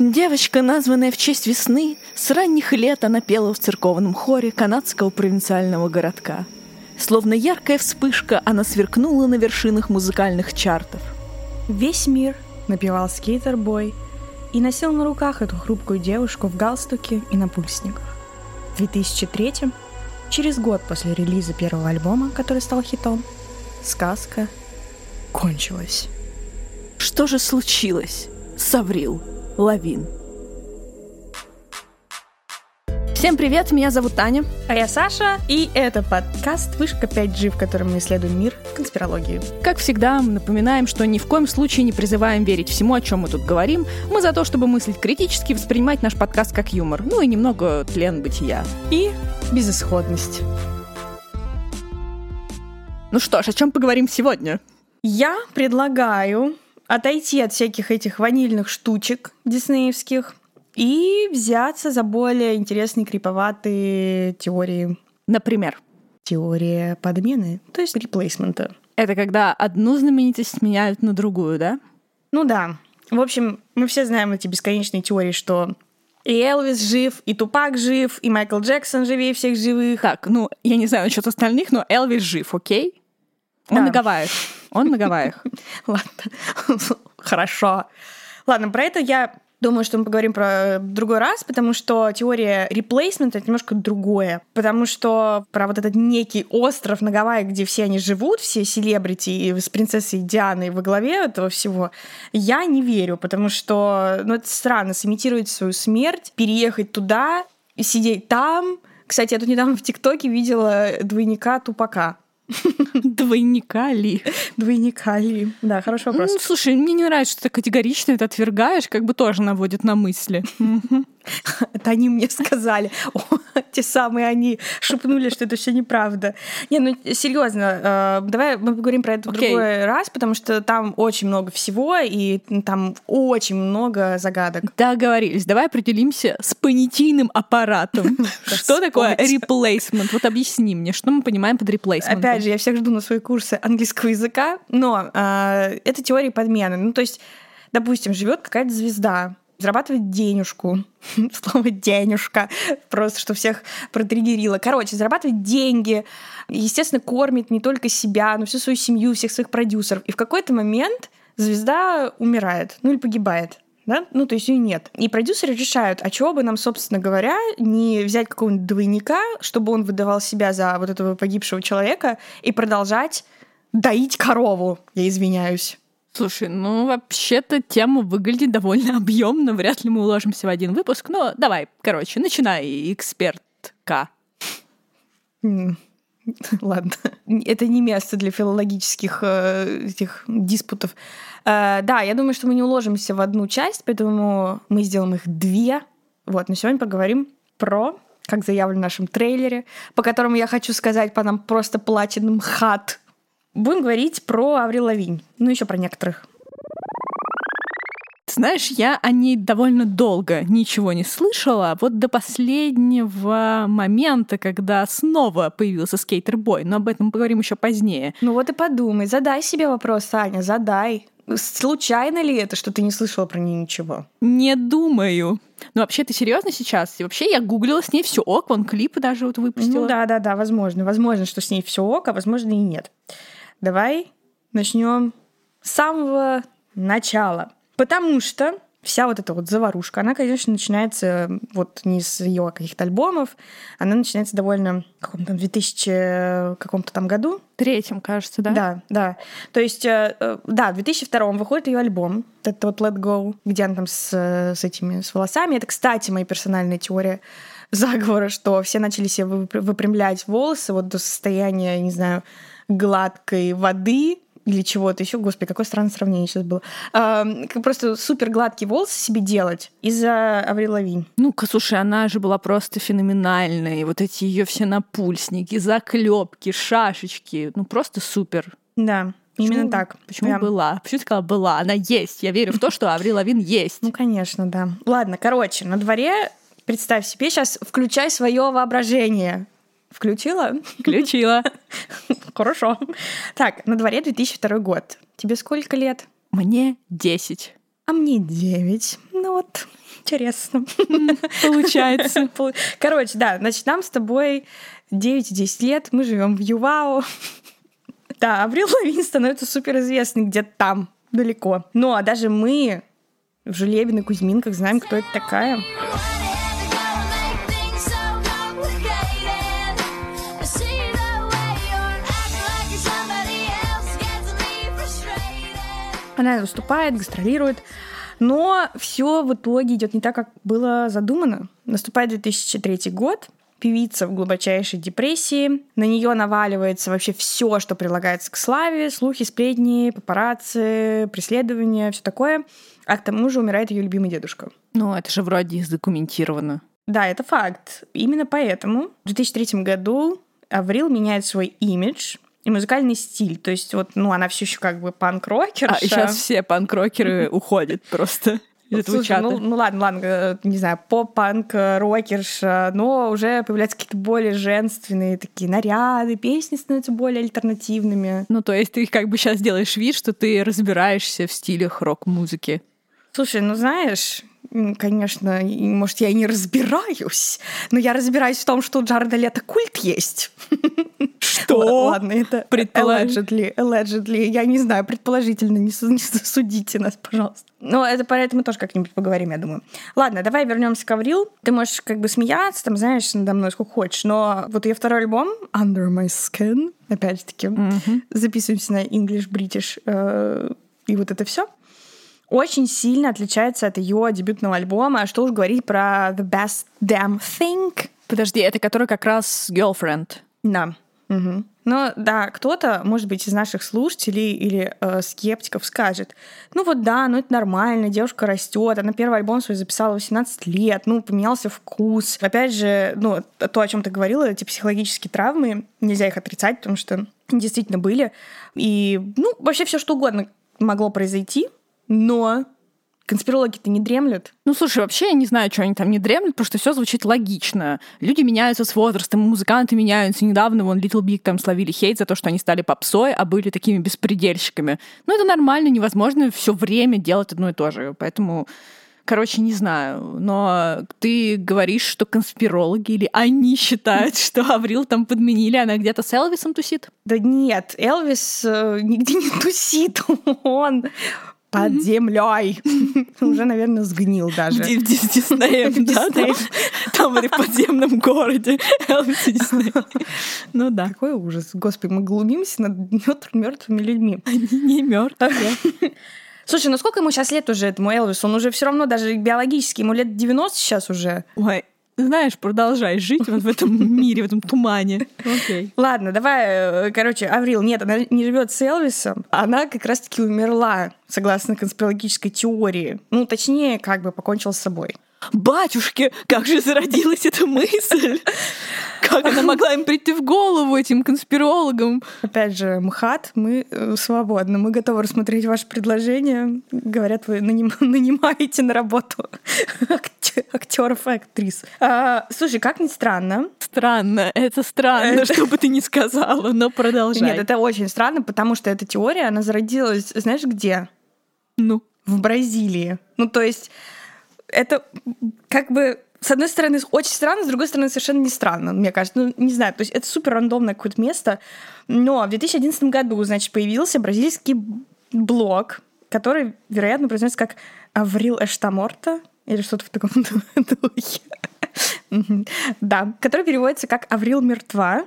Девочка, названная в честь весны, с ранних лет она пела в церковном хоре канадского провинциального городка. Словно яркая вспышка, она сверкнула на вершинах музыкальных чартов. Весь мир напевал скейтер-бой и носил на руках эту хрупкую девушку в галстуке и на пульсниках. В 2003 через год после релиза первого альбома, который стал хитом, сказка кончилась. Что же случилось? Саврил. Лавин. Всем привет, меня зовут Таня. А я Саша, и это подкаст «Вышка 5G», в котором мы исследуем мир конспирологии. Как всегда, мы напоминаем, что ни в коем случае не призываем верить всему, о чем мы тут говорим. Мы за то, чтобы мыслить критически, воспринимать наш подкаст как юмор, ну и немного тлен бытия. И безысходность. Ну что ж, о чем поговорим сегодня? Я предлагаю отойти от всяких этих ванильных штучек диснеевских и взяться за более интересные криповатые теории. Например? Теория подмены, то есть реплейсмента. Это когда одну знаменитость меняют на другую, да? Ну да. В общем, мы все знаем эти бесконечные теории, что и Элвис жив, и Тупак жив, и Майкл Джексон живее всех живых. Так, ну, я не знаю насчет остальных, но Элвис жив, окей? Он да. на Гавайях. Он на Гавайях. Ладно, хорошо. Ладно, про это я думаю, что мы поговорим про другой раз, потому что теория реплейсмента это немножко другое. Потому что про вот этот некий остров на Гавайях, где все они живут, все селебрити с принцессой Дианой во главе этого всего, я не верю, потому что ну, это странно, сымитировать свою смерть, переехать туда, сидеть там. Кстати, я тут недавно в ТикТоке видела двойника Тупака. Двойника ли? Двойника ли? Да, хороший вопрос. Ну, слушай, мне не нравится, что ты категорично это отвергаешь, как бы тоже наводит на мысли. Это они мне сказали. Те самые они шепнули, что это все неправда. Не, ну серьезно, э, давай мы поговорим про это в другой раз, потому что там очень много всего, и там очень много загадок. Договорились. Давай определимся с понятийным аппаратом. Что такое replacement? Вот объясни мне, что мы понимаем под replacement? Опять же, я всех жду на свои курсы английского языка, но э, это теория подмены. Ну, то есть, допустим, живет какая-то звезда, зарабатывать денежку. Слово денежка. Просто, что всех протриггерило. Короче, зарабатывать деньги. Естественно, кормит не только себя, но всю свою семью, всех своих продюсеров. И в какой-то момент звезда умирает, ну или погибает. Да? Ну, то есть ее нет. И продюсеры решают, а чего бы нам, собственно говоря, не взять какого-нибудь двойника, чтобы он выдавал себя за вот этого погибшего человека и продолжать доить корову, я извиняюсь. Слушай, ну вообще-то тема выглядит довольно объемно, вряд ли мы уложимся в один выпуск, но давай, короче, начинай, экспертка. Ладно, это не место для филологических э, этих диспутов. Э, да, я думаю, что мы не уложимся в одну часть, поэтому мы сделаем их две. Вот, но сегодня поговорим про, как заявлено в нашем трейлере, по которому я хочу сказать по нам просто платиным хат Будем говорить про Аврил Лавинь, ну еще про некоторых. Знаешь, я о ней довольно долго ничего не слышала, вот до последнего момента, когда снова появился скейтер-бой, но об этом поговорим еще позднее. Ну вот и подумай, задай себе вопрос, Аня, задай. Случайно ли это, что ты не слышала про нее ничего? Не думаю. Ну, вообще, ты серьезно сейчас? И вообще, я гуглила с ней все ок, вон клипы даже вот выпустила. Ну да, да, да, возможно. Возможно, что с ней все ок, а возможно и нет. Давай начнем с самого начала. Потому что вся вот эта вот заварушка, она, конечно, начинается вот не с ее каких-то альбомов, она начинается довольно в каком-то 2000 каком-то там году. Третьем, кажется, да? Да, да. То есть, э, э, да, в 2002 выходит ее альбом, это вот Let Go, где она там с, с этими, с волосами. Это, кстати, моя персональная теория заговора, что все начали себе выпрямлять волосы вот до состояния, не знаю, гладкой воды или чего-то еще. Господи, какое странное сравнение сейчас было. А, просто супер гладкий волос себе делать из-за Аврил Лавинь. Ну-ка, слушай, она же была просто феноменальная. И вот эти ее все напульсники, заклепки, шашечки. Ну, просто супер. Да. Почему, Именно так. Почему Прям. была? Почему ты сказала была? Она есть. Я верю в то, что Аврил Лавин есть. Ну, конечно, да. Ладно, короче, на дворе, представь себе, сейчас включай свое воображение. Включила? Включила. Хорошо. Так, на дворе 2002 год. Тебе сколько лет? Мне 10. А мне 9. Ну вот, интересно. Получается. Короче, да, значит, нам с тобой 9-10 лет, мы живем в Ювао. Да, Аврил Лавин становится суперизвестной где-то там, далеко. Ну, а даже мы в Желебино, Кузьминках знаем, кто это такая. Она выступает, гастролирует. Но все в итоге идет не так, как было задумано. Наступает 2003 год, певица в глубочайшей депрессии. На нее наваливается вообще все, что прилагается к славе, слухи, сплетни, папарацци, преследования, все такое. А к тому же умирает ее любимый дедушка. Ну, это же вроде задокументировано. Да, это факт. Именно поэтому в 2003 году Аврил меняет свой имидж, и музыкальный стиль. То есть вот, ну, она все еще как бы. А, и сейчас все панк-рокеры уходят просто. Слушай, ну, ну ладно, ладно, э, не знаю, поп-панк, рокерша, но уже появляются какие-то более женственные такие наряды, песни становятся более альтернативными. Ну, то есть ты как бы сейчас делаешь вид, что ты разбираешься в стилях рок-музыки. Слушай, ну знаешь, конечно, может, я и не разбираюсь, но я разбираюсь в том, что у Джареда Лето культ есть. Что? Ладно, это allegedly, allegedly. Я не знаю, предположительно, не, судите нас, пожалуйста. Но это про это мы тоже как-нибудь поговорим, я думаю. Ладно, давай вернемся к Аврил. Ты можешь как бы смеяться, там, знаешь, надо мной сколько хочешь, но вот ее второй альбом Under My Skin, опять-таки, записываемся на English, British, э, и вот это все очень сильно отличается от ее дебютного альбома. А что уж говорить про The Best Damn Thing. Подожди, это который как раз Girlfriend. Да. Угу. Но да, кто-то, может быть, из наших слушателей или э, скептиков скажет, ну вот да, ну это нормально, девушка растет, она первый альбом свой записала 18 лет, ну поменялся вкус. Опять же, ну то, о чем ты говорила, эти психологические травмы, нельзя их отрицать, потому что действительно были. И, ну, вообще все что угодно могло произойти, но Конспирологи-то не дремлют. Ну, слушай, вообще я не знаю, что они там не дремлют, потому что все звучит логично. Люди меняются с возрастом, музыканты меняются. Недавно вон Little Big там словили хейт за то, что они стали попсой, а были такими беспредельщиками. Ну, это нормально, невозможно все время делать одно и то же. Поэтому Короче, не знаю, но ты говоришь, что конспирологи или они считают, что Аврил там подменили, она где-то с Элвисом тусит? Да нет, Элвис э, нигде не тусит, он под землей. Уже, наверное, сгнил даже. В Диснеем, да? Там в подземном городе Дисней. Ну да. Какой ужас. Господи, мы глумимся над мертвыми людьми. Они не мертвые. Слушай, ну сколько ему сейчас лет уже этому Элвису? Он уже все равно даже биологически, ему лет 90 сейчас уже. Ой, знаешь, продолжай жить вот в этом мире, в этом тумане. Окей. Ладно, давай, э, короче, Аврил, нет, она не живет с Элвисом, она как раз-таки умерла, согласно конспирологической теории. Ну, точнее, как бы покончила с собой. Батюшки, как же зародилась эта мысль? Как она могла им прийти в голову, этим конспирологам? Опять же, МХАТ, мы э, свободны, мы готовы рассмотреть ваше предложение. Говорят, вы наним, нанимаете на работу актеров и актрис. А, слушай, как ни странно. Странно, это странно, это... что бы ты ни сказала, но продолжай. Нет, это очень странно, потому что эта теория, она зародилась, знаешь, где? Ну? В Бразилии. Ну, то есть это как бы с одной стороны, очень странно, с другой стороны, совершенно не странно, мне кажется. Ну, не знаю, то есть это супер рандомное какое-то место. Но в 2011 году, значит, появился бразильский блог, который, вероятно, произносится как Аврил Эштаморта или что-то в таком духе. Да, который переводится как Аврил мертва.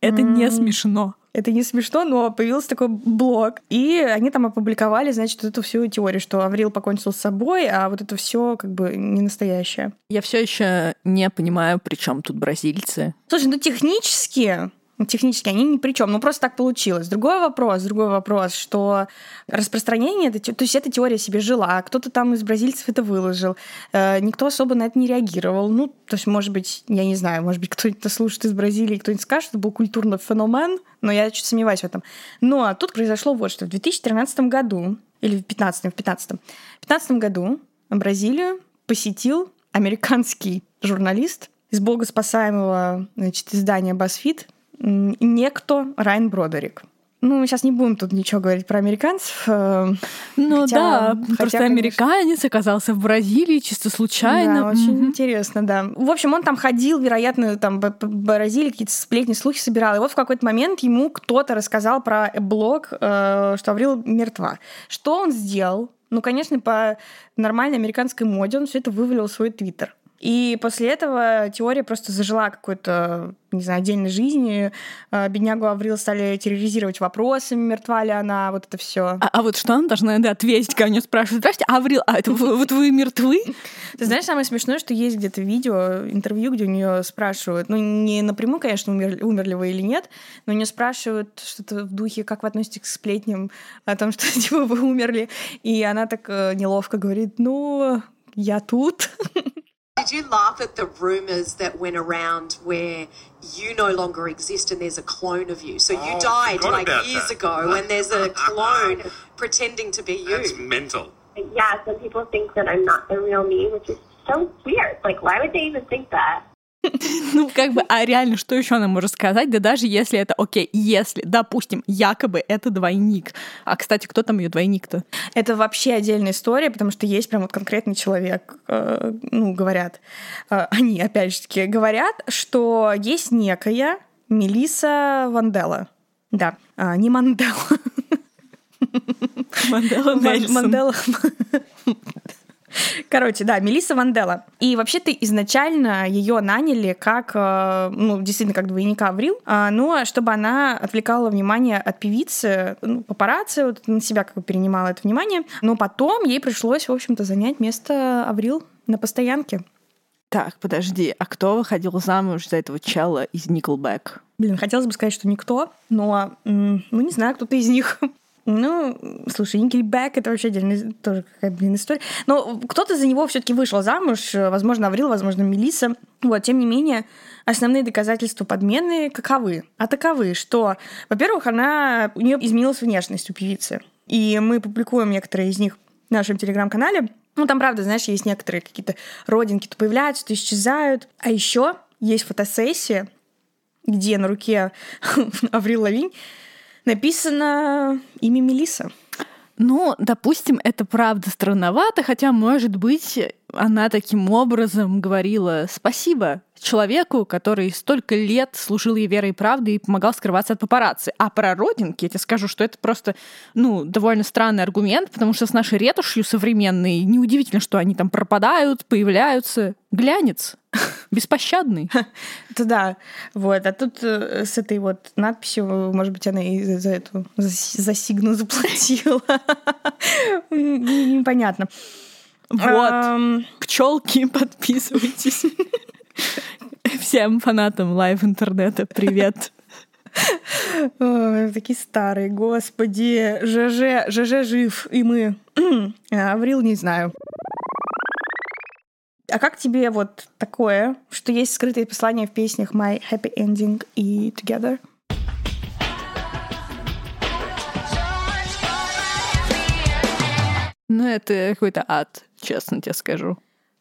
Это не смешно. Это не смешно, но появился такой блог. И они там опубликовали, значит, эту всю теорию, что Аврил покончил с собой, а вот это все как бы не настоящее. Я все еще не понимаю, при чем тут бразильцы. Слушай, ну технически Технически они ни при чем. Ну, просто так получилось. Другой вопрос, другой вопрос, что распространение, то есть эта теория себе жила, кто-то там из бразильцев это выложил, э, никто особо на это не реагировал. Ну, то есть, может быть, я не знаю, может быть, кто-нибудь слушает из Бразилии, кто-нибудь скажет, что это был культурный феномен, но я чуть сомневаюсь в этом. Но тут произошло вот что. В 2013 году, или в 2015, в 2015, в 2015 году Бразилию посетил американский журналист из богоспасаемого значит, издания BuzzFeed некто Райан Бродерик. Ну, мы сейчас не будем тут ничего говорить про американцев. э, Ну Хотя- да, хотя, просто конечно. американец оказался в Бразилии чисто случайно. Да, очень Мгм. интересно, да. В общем, он там ходил, вероятно, там по по Бразилии какие-то сплетни, слухи собирал. И вот в какой-то момент ему кто-то рассказал про блог, э, что Аврил мертва. Что он сделал? Ну, конечно, по нормальной американской моде он все это вывалил в свой твиттер. И после этого теория просто зажила какой-то, не знаю, отдельной жизни. Э, Беднягу Аврил стали терроризировать вопросами, мертва ли она, вот это все. А, а вот что она должна да, ответить, когда нее спрашивают, здрасте, Аврил, а это вы, вот вы мертвы? Ты знаешь, самое смешное, что есть где-то видео, интервью, где у нее спрашивают, ну, не напрямую, конечно, умер, умерли вы или нет, но у нее спрашивают что-то в духе, как вы относитесь к сплетням о том, что типа вы умерли. И она так э, неловко говорит, ну, я тут. Did you laugh at the rumours that went around where you no longer exist and there's a clone of you? So you Oh, died like years that. ago and there's a clone pretending to be you. That's mental. yeah, so people think that I'm not the real me, which is so weird. Like, why would they even think that? Ну, как бы, а реально, что еще она может сказать? Да даже если это, окей, если, допустим, якобы это двойник. А, кстати, кто там ее двойник-то? Это вообще отдельная история, потому что есть прям вот конкретный человек, э, ну, говорят, э, они, опять же таки, говорят, что есть некая Мелиса Вандела. Да, а, не Мандела. Мандела Ман- Нельсон. Мандела. Короче, да, Мелисса Вандела. И вообще-то изначально ее наняли как, э, ну, действительно, как двойника Аврил, а, но чтобы она отвлекала внимание от певицы, ну, папарацци, вот на себя как бы перенимала это внимание. Но потом ей пришлось, в общем-то, занять место Аврил на постоянке. Так, подожди, а кто выходил замуж за этого чела из Nickelback? Блин, хотелось бы сказать, что никто, но, ну, не знаю, кто-то из них. Ну, слушай, Nickelback — это вообще отдельная тоже какая блин, история. Но кто-то за него все таки вышел замуж, возможно, Аврил, возможно, Мелисса. Вот, тем не менее, основные доказательства подмены каковы? А таковы, что, во-первых, она, у нее изменилась внешность у певицы. И мы публикуем некоторые из них в нашем телеграм-канале. Ну, там, правда, знаешь, есть некоторые какие-то родинки, то появляются, то исчезают. А еще есть фотосессия, где на руке Аврил Лавинь написано имя Мелиса. Ну, допустим, это правда странновато, хотя, может быть, она таким образом говорила спасибо человеку, который столько лет служил ей верой и правдой и помогал скрываться от папарацци. А про родинки я тебе скажу, что это просто, ну, довольно странный аргумент, потому что с нашей ретушью современной неудивительно, что они там пропадают, появляются. Глянец. Беспощадный. Это да. Вот. А тут э, с этой вот надписью, может быть, она и за, эту за, сигну заплатила. Непонятно. Вот. Пчелки, подписывайтесь. Всем фанатам лайв интернета привет. ой, Такие старые, господи. ЖЖ, ЖЖ жив, и мы. Аврил не знаю. А как тебе вот такое, что есть скрытые послания в песнях My Happy Ending и Together? Ну, это какой-то ад, честно тебе скажу.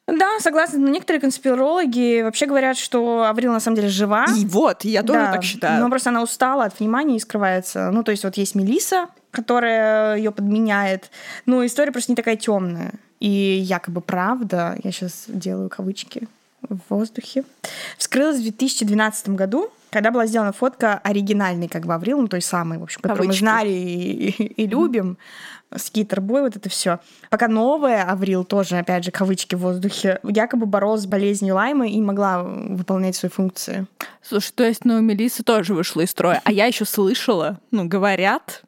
Да, согласна. Но некоторые конспирологи вообще говорят, что Аврил на самом деле жива. И вот, я тоже Да, так считаю. Но просто она устала от внимания и скрывается. Ну, то есть вот есть Мелиса, которая ее подменяет. Но история просто не такая темная. И якобы правда, я сейчас делаю кавычки в воздухе, вскрылась в 2012 году, когда была сделана фотка оригинальной, как бы Аврил, ну той самой, в общем, которую мы Кавычки. знали и, и- и любим, скейтербой, вот это все. Пока новая Аврил тоже, опять же, кавычки в воздухе, якобы боролась с болезнью Лайма и могла выполнять свои функции. Слушай, то есть, ну, Мелисса тоже вышла из строя. А я еще слышала, ну, говорят,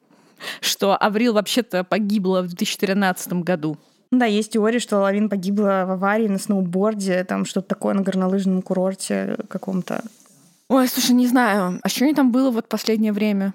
что Аврил вообще-то погибла в 2013 году. Да, есть теория, что Лавин погибла в аварии на сноуборде, там что-то такое на горнолыжном курорте каком-то. Ой, слушай, не знаю, а что не там было вот последнее время?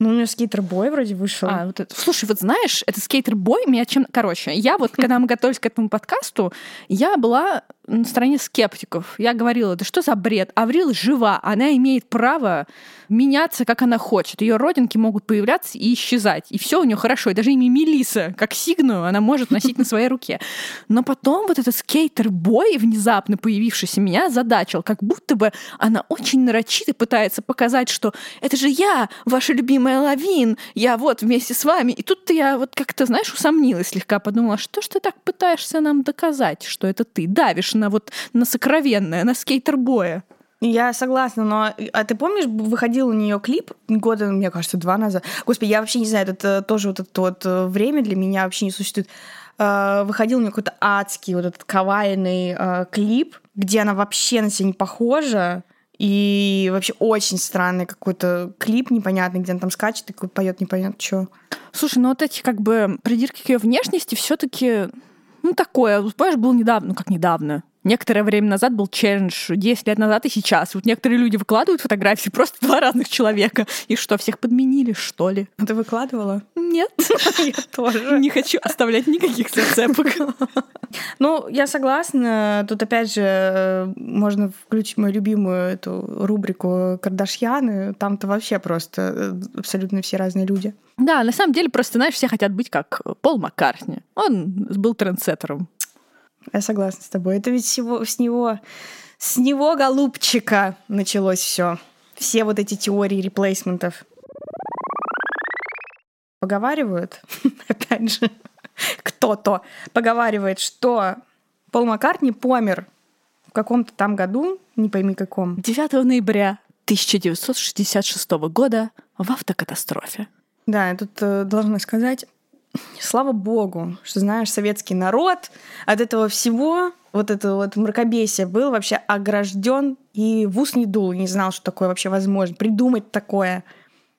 Ну, у нее скейтер-бой вроде вышел. А, вот это. Слушай, вот знаешь, это скейтер-бой меня чем... Короче, я вот, когда мы готовились к этому подкасту, я была на стороне скептиков. Я говорила, да что за бред? Аврил жива, она имеет право меняться, как она хочет. Ее родинки могут появляться и исчезать. И все у нее хорошо. И даже имя Мелиса, как сигну, она может носить на своей руке. Но потом вот этот скейтер-бой, внезапно появившийся, меня задачил. Как будто бы она очень нарочито пытается показать, что это же я, ваша любимая Лавин, я вот вместе с вами. И тут я вот как-то, знаешь, усомнилась слегка, подумала, что ж ты так пытаешься нам доказать, что это ты давишь на вот на сокровенное, на скейтер-боя. Я согласна, но а ты помнишь, выходил у нее клип года, мне кажется, два назад. Господи, я вообще не знаю, это тоже вот это вот э, время для меня вообще не существует. Э, выходил у нее какой-то адский вот этот кавайный э, клип, где она вообще на себя не похожа. И вообще очень странный какой-то клип непонятный, где она там скачет и поет непонятно что. Слушай, ну вот эти как бы придирки к ее внешности все-таки ну, такое, понимаешь, был недавно, ну, как недавно, некоторое время назад был челлендж, 10 лет назад и сейчас. Вот некоторые люди выкладывают фотографии, просто два разных человека. И что, всех подменили, что ли? А ты выкладывала? Нет. Я тоже. Не хочу оставлять никаких зацепок. Ну, я согласна. Тут, опять же, можно включить мою любимую эту рубрику «Кардашьяны». Там-то вообще просто э, абсолютно все разные люди. Да, на самом деле, просто, знаешь, все хотят быть как Пол Маккартни. Он был трендсеттером. Я согласна с тобой. Это ведь всего, с него, с него, голубчика, началось все. Все вот эти теории реплейсментов. Поговаривают, опять же, кто-то поговаривает, что Пол Маккартни помер в каком-то там году, не пойми каком. 9 ноября 1966 года в автокатастрофе. Да, я тут э, должна сказать, слава богу, что, знаешь, советский народ от этого всего, вот этого вот мракобесия был вообще огражден и в ус не дул, не знал, что такое вообще возможно, придумать такое.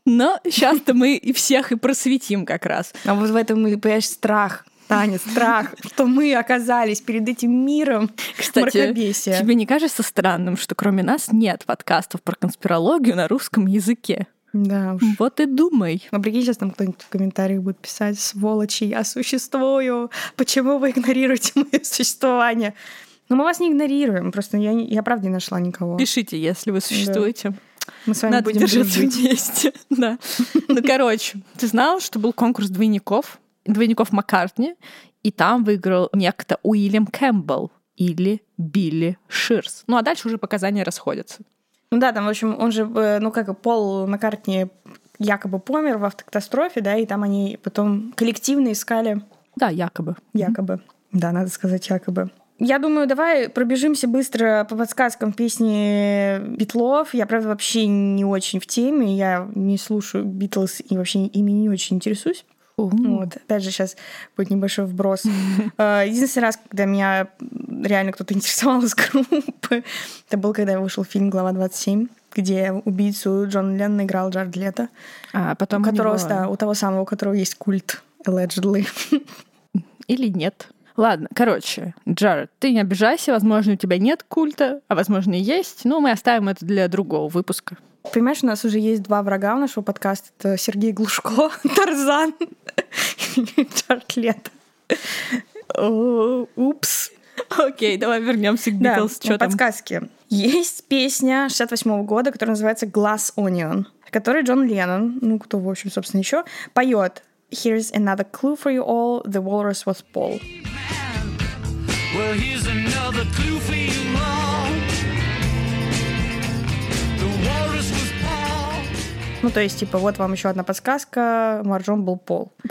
Но сейчас-то мы и всех и просветим как раз. А вот в этом и, понимаешь, страх. Таня, страх, что мы оказались перед этим миром Кстати, мракобесия. тебе не кажется странным, что кроме нас нет подкастов про конспирологию на русском языке? Да уж. Вот и думай. А прикинь, сейчас там кто-нибудь в комментариях будет писать, сволочи, я существую, почему вы игнорируете мое существование? Но мы вас не игнорируем, просто я, я правда не нашла никого. Пишите, если вы существуете. Да. Мы с вами Надо будем держаться дружить. вместе. Да. Ну, короче, ты знал, что был конкурс двойников, двойников Маккартни, и там выиграл некто Уильям Кэмпбелл или Билли Ширс. Ну, а дальше уже показания расходятся. Ну да, там, в общем, он же, э, ну как, Пол Маккартни якобы помер в автокатастрофе, да, и там они потом коллективно искали... Да, якобы. Якобы. Да, надо сказать якобы. Я думаю, давай пробежимся быстро по подсказкам песни Битлов. Я, правда, вообще не очень в теме. Я не слушаю Битлз и вообще ими не очень интересуюсь. Вот. Опять же, сейчас будет небольшой вброс. Э, Единственный раз, когда меня реально кто-то интересовал из группы, это был, когда вышел фильм «Глава 27», где убийцу Джон Леннона играл Джаред Лето, А потом у которого, него- да, у того самого, у которого есть культ, allegedly. Или нет. Ладно, короче, Джаред, ты не обижайся, возможно, у тебя нет культа, а возможно, и есть, но мы оставим это для другого выпуска. Понимаешь, у нас уже есть два врага у нашего подкаста. Это Сергей Глушко, Тарзан и Лето. О, Упс. Окей, давай вернемся к Да, Битлз. Там? подсказки. Есть песня 68 года, которая называется Glass Onion, в которой Джон Леннон, ну кто, в общем, собственно, еще, поет Here's another clue for you all, the walrus was Paul. Well, here's another clue for you all. Ну, то есть, типа, вот вам еще одна подсказка, Маржом был Пол.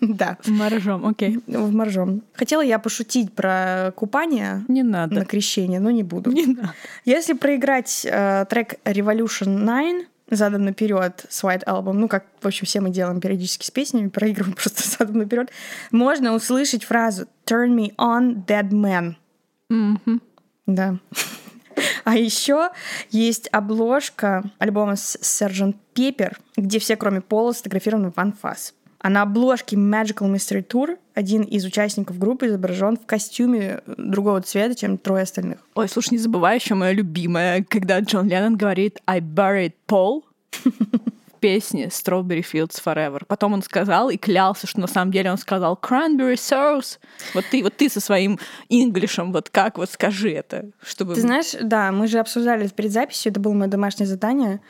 Да, Моржом, окей. в Маржом. Хотела я пошутить про купание Не на надо. крещение, но не буду. Не надо. Если проиграть э, трек Revolution 9 задом наперед с White Album, ну, как, в общем, все мы делаем периодически с песнями, проигрываем просто задом наперед, можно услышать фразу Turn me on, dead man. Да. А еще есть обложка альбома с Sgt. Pepper, где все, кроме Пола, сфотографированы в анфас. А на обложке Magical Mystery Tour один из участников группы изображен в костюме другого цвета, чем трое остальных. Ой, слушай, не забывай еще мое любимое, когда Джон Леннон говорит «I buried Paul» песни Strawberry Fields Forever. Потом он сказал и клялся, что на самом деле он сказал Cranberry Sauce. Вот ты, вот ты со своим инглишем, вот как, вот скажи это, чтобы... Ты знаешь, да, мы же обсуждали перед записью, это было мое домашнее задание.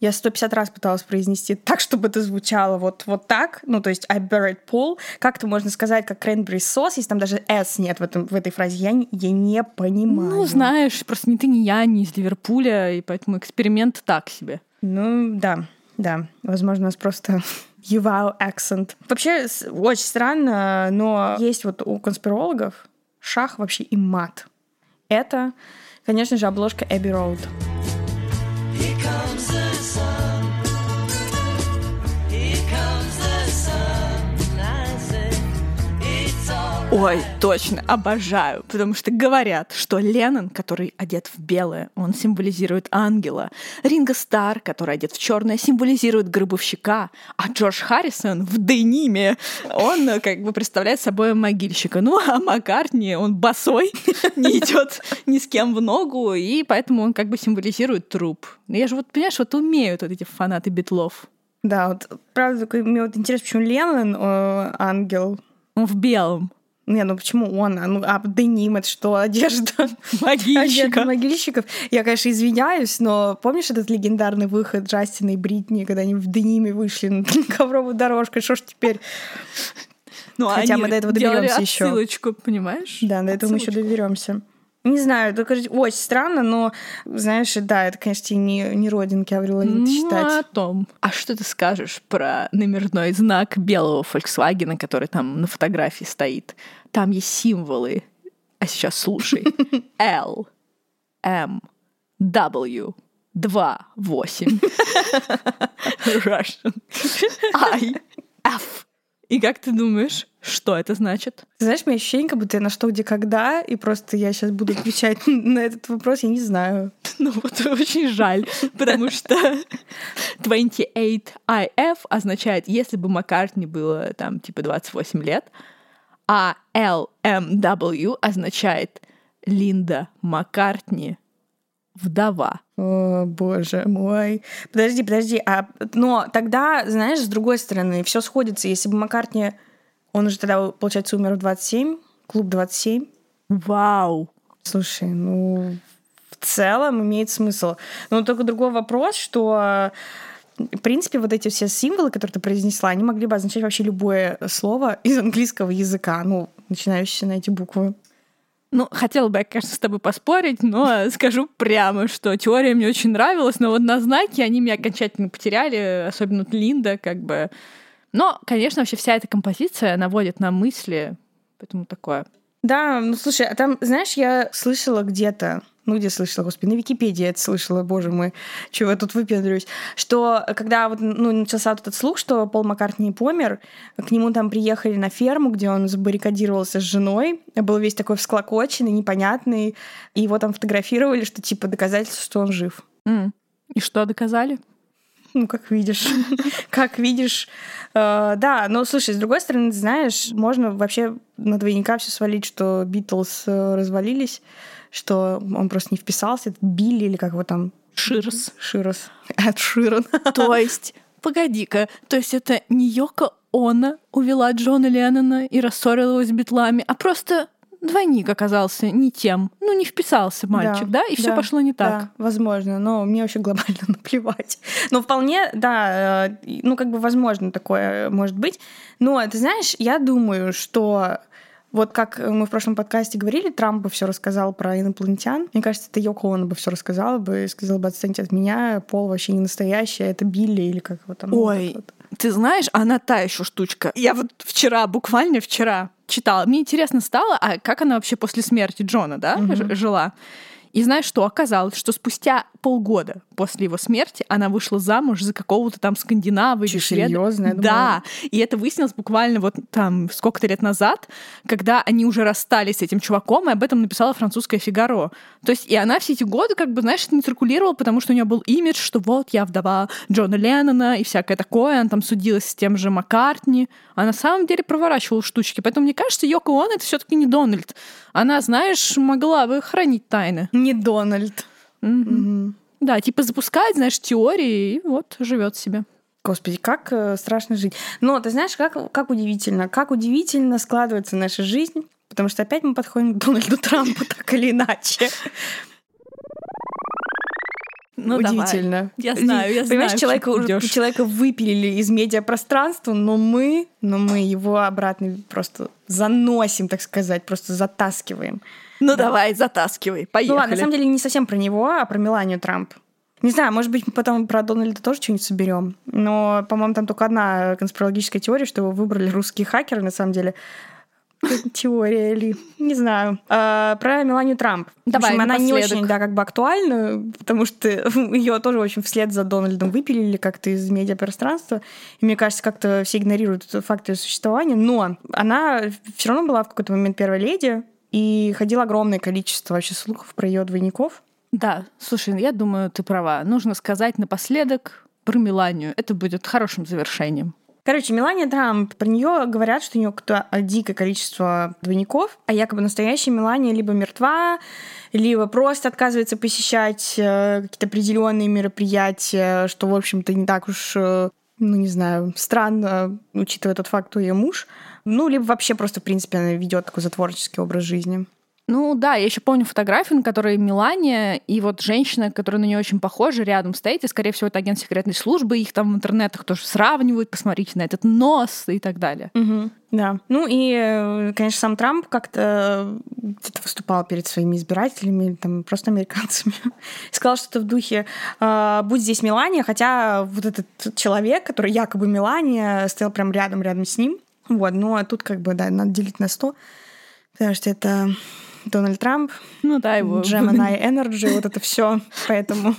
Я 150 раз пыталась произнести так, чтобы это звучало вот, вот так. Ну, то есть I buried Paul. Как это можно сказать, как cranberry sauce, если там даже S нет в, этом, в этой фразе? Я, не- я не понимаю. Ну, знаешь, просто ни ты, ни я, не из Ливерпуля, и поэтому эксперимент так себе. Ну, да, да. Возможно, у нас просто ювау акцент. Вообще, очень странно, но есть вот у конспирологов шах вообще и мат. Это, конечно же, обложка Эбби Роуд. Here comes the Ой, точно, обожаю, потому что говорят, что Леннон, который одет в белое, он символизирует ангела, Ринго Стар, который одет в черное, символизирует гробовщика, а Джордж Харрисон в дениме, он э, как бы представляет собой могильщика. Ну, а Маккартни, он босой, не идет ни с кем в ногу, и поэтому он как бы символизирует труп. Я же вот, понимаешь, вот умеют вот эти фанаты битлов. Да, вот правда, мне вот интересно, почему Леннон э, ангел. Он в белом. Не, ну почему он? А, ну, а деним это что, одежда? Могильщика. Одежда могильщиков. Я, конечно, извиняюсь, но помнишь этот легендарный выход Джастина и Бритни, когда они в дениме вышли на ковровую дорожку? Что ж теперь? Ну, Хотя мы до этого доберемся еще. отсылочку, понимаешь? Да, до этого мы еще доберемся. Не знаю, это, конечно, очень странно, но, знаешь, да, это, конечно, не, не родинки Аврил Лавин Ну, считать. о том. А что ты скажешь про номерной знак белого Volkswagen, который там на фотографии стоит? Там есть символы. А сейчас слушай. L, M, W, 2, 8. Russian. I, F. И как ты думаешь, что это значит? Ты знаешь, у меня ощущение, как будто я на что, где, когда, и просто я сейчас буду отвечать на этот вопрос, я не знаю. Ну вот очень жаль, потому что 28IF означает, если бы Маккартни было там типа 28 лет, а LMW означает Линда Маккартни вдова. О, боже мой. Подожди, подожди. А, но тогда, знаешь, с другой стороны, все сходится. Если бы Маккартни, он уже тогда, получается, умер в 27, клуб 27. Вау! Слушай, ну, в целом имеет смысл. Но только другой вопрос, что в принципе, вот эти все символы, которые ты произнесла, они могли бы означать вообще любое слово из английского языка, ну, начинающееся на эти буквы. Ну, хотела бы я, конечно, с тобой поспорить, но скажу прямо, что теория мне очень нравилась, но вот на знаки они меня окончательно потеряли, особенно Линда, как бы. Но, конечно, вообще вся эта композиция наводит на мысли, поэтому такое. Да, ну слушай, а там, знаешь, я слышала где-то, ну где слышала, господи, на Википедии я это слышала, боже мой, чего я тут выпендрюсь, что когда вот, ну, начался вот этот слух, что Пол Маккартни помер, к нему там приехали на ферму, где он забаррикадировался с женой, был весь такой всклокоченный, непонятный, и его там фотографировали, что типа доказательство, что он жив. М. И что доказали? Ну, как видишь. как видишь. Э, да, но слушай, с другой стороны, знаешь, можно вообще на двойника все свалить, что Битлз э, развалились, что он просто не вписался, это Билли или как его там? Ширс. Широс. Эд Широн. То есть, погоди-ка, то есть это не Йоко Оно увела Джона Леннона и рассорила его с битлами, а просто двойник оказался не тем. Ну, не вписался мальчик, да? И все да, пошло не так. Да, возможно, но мне вообще глобально наплевать. Но вполне, да, э, ну как бы возможно такое может быть. Но ты знаешь, я думаю, что вот как мы в прошлом подкасте говорили, Трамп бы все рассказал про инопланетян. Мне кажется, это Йоко Оно бы все рассказала бы и сказала бы, отстаньте от меня, Пол вообще не настоящий, а это Билли или как его там. Ой, вот. ты знаешь, она та еще штучка. Я вот вчера, буквально вчера читала. Мне интересно стало, а как она вообще после смерти Джона, да, ж- жила? И знаешь что? Оказалось, что спустя полгода после его смерти она вышла замуж за какого-то там скандинава или шведа. серьёзно? Я Да. И это выяснилось буквально вот там сколько-то лет назад, когда они уже расстались с этим чуваком, и об этом написала французская «Фигаро». То есть и она все эти годы, как бы, знаешь, это не циркулировала, потому что у нее был имидж, что вот я вдова Джона Леннона и всякое такое. Она там судилась с тем же Маккартни. А на самом деле проворачивала штучки. Поэтому мне кажется, Йоко Оно это все таки не Дональд. Она, знаешь, могла бы хранить тайны. Не Дональд. Да, типа запускает, знаешь, теории, и вот живет себе. Господи, как э, страшно жить. Но ты знаешь, как, как удивительно, как удивительно складывается наша жизнь, потому что опять мы подходим к Дональду Трампу так или иначе. Ну, давай. Удивительно. Я знаю, я Понимаешь, знаю, человека, идёшь. человека выпилили из медиапространства, но мы, но мы его обратно просто заносим, так сказать, просто затаскиваем. Ну давай, затаскивай, поехали. Ну ладно, на самом деле не совсем про него, а про Меланию Трамп. Не знаю, может быть, мы потом про Дональда тоже что-нибудь соберем. Но, по-моему, там только одна конспирологическая теория, что его выбрали русские хакеры, на самом деле. Теория или не знаю. А, про Меланию Трамп. В Давай, общем, она не очень, да, как бы актуальна, потому что ее тоже очень вслед за Дональдом выпилили как-то из медиапространства. И мне кажется, как-то все игнорируют этот факт ее существования. Но она все равно была в какой-то момент первой леди, и ходило огромное количество вообще слухов про ее двойников. Да, слушай, я думаю, ты права. Нужно сказать напоследок про Меланию. Это будет хорошим завершением. Короче, Мелания Трамп, про нее говорят, что у нее какое-то дикое количество двойников, а якобы настоящая Мелания либо мертва, либо просто отказывается посещать э, какие-то определенные мероприятия, что, в общем-то, не так уж, э, ну, не знаю, странно, учитывая тот факт, что ее муж. Ну, либо вообще просто, в принципе, она ведет такой затворческий образ жизни. Ну да, я еще помню фотографию, на которой Мелания и вот женщина, которая на нее очень похожа, рядом стоит, и, скорее всего, это агент секретной службы, их там в интернетах тоже сравнивают, посмотрите на этот нос и так далее. Мгм, да. Ну и, э, конечно, сам Трамп как-то где-то выступал перед своими избирателями, там просто американцами. Сказал что-то в духе «А, «Будь здесь Мелания», хотя вот этот человек, который якобы Мелания, стоял прям рядом-рядом с ним. Вот, ну а тут как бы, да, надо делить на 100, потому что это Дональд Трамп, Ну да, его, Gemini Energy, вот это все. Поэтому...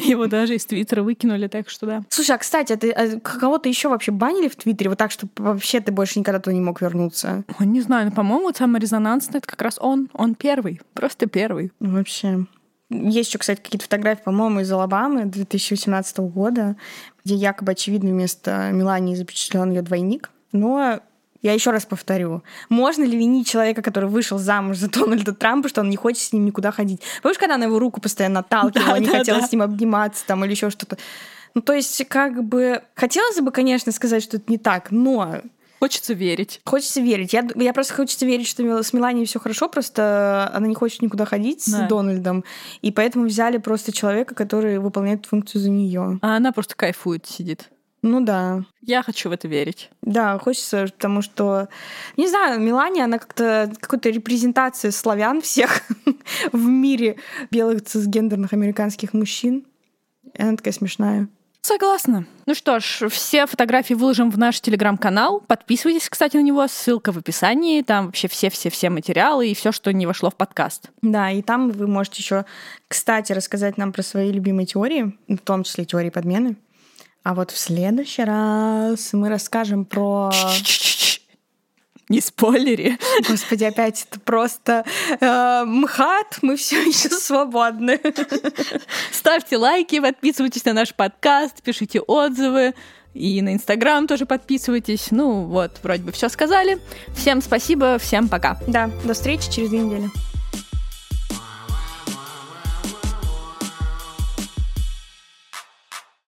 его даже из Твиттера выкинули, так что да. Слушай, а кстати, а ты а кого-то еще вообще банили в Твиттере вот так, что вообще ты больше никогда туда не мог вернуться? Ой, не знаю, но, по-моему, вот самый резонансный, это как раз он. Он первый, просто первый. Ну, Вообще. Есть еще, кстати, какие-то фотографии, по-моему, из Алабамы 2018 года, где якобы очевидно вместо Мелании запечатлен ее двойник. Но я еще раз повторю, можно ли винить человека, который вышел замуж за Дональда Трампа, что он не хочет с ним никуда ходить? Помнишь, когда она его руку постоянно отталкивала, Да, не да, хотела да. с ним обниматься там или еще что-то? Ну, то есть, как бы, хотелось бы, конечно, сказать, что это не так, но Хочется верить. Хочется верить. Я, я просто хочется верить, что с Меланией все хорошо, просто она не хочет никуда ходить Да. с Дональдом. И поэтому взяли просто человека, который выполняет функцию за нее. А она просто кайфует, сидит. Ну да. Я хочу в это верить. Да, хочется, потому что, не знаю, Мелания, она как-то какой-то репрезентация славян всех в мире белых цисгендерных американских мужчин. И она такая смешная. Согласна. Ну что ж, все фотографии выложим в наш телеграм-канал. Подписывайтесь, кстати, на него. Ссылка в описании. Там вообще все-все-все материалы и все, что не вошло в подкаст. Да, и там вы можете еще, кстати, рассказать нам про свои любимые теории, в том числе теории подмены. А вот в следующий раз мы расскажем про... Не спойлери. Господи, опять это просто э, МХАТ, мы все еще свободны. Ставьте лайки, подписывайтесь на наш подкаст, пишите отзывы. И на Инстаграм тоже подписывайтесь. Ну вот, вроде бы все сказали. Всем спасибо, всем пока. Да, до встречи через две недели.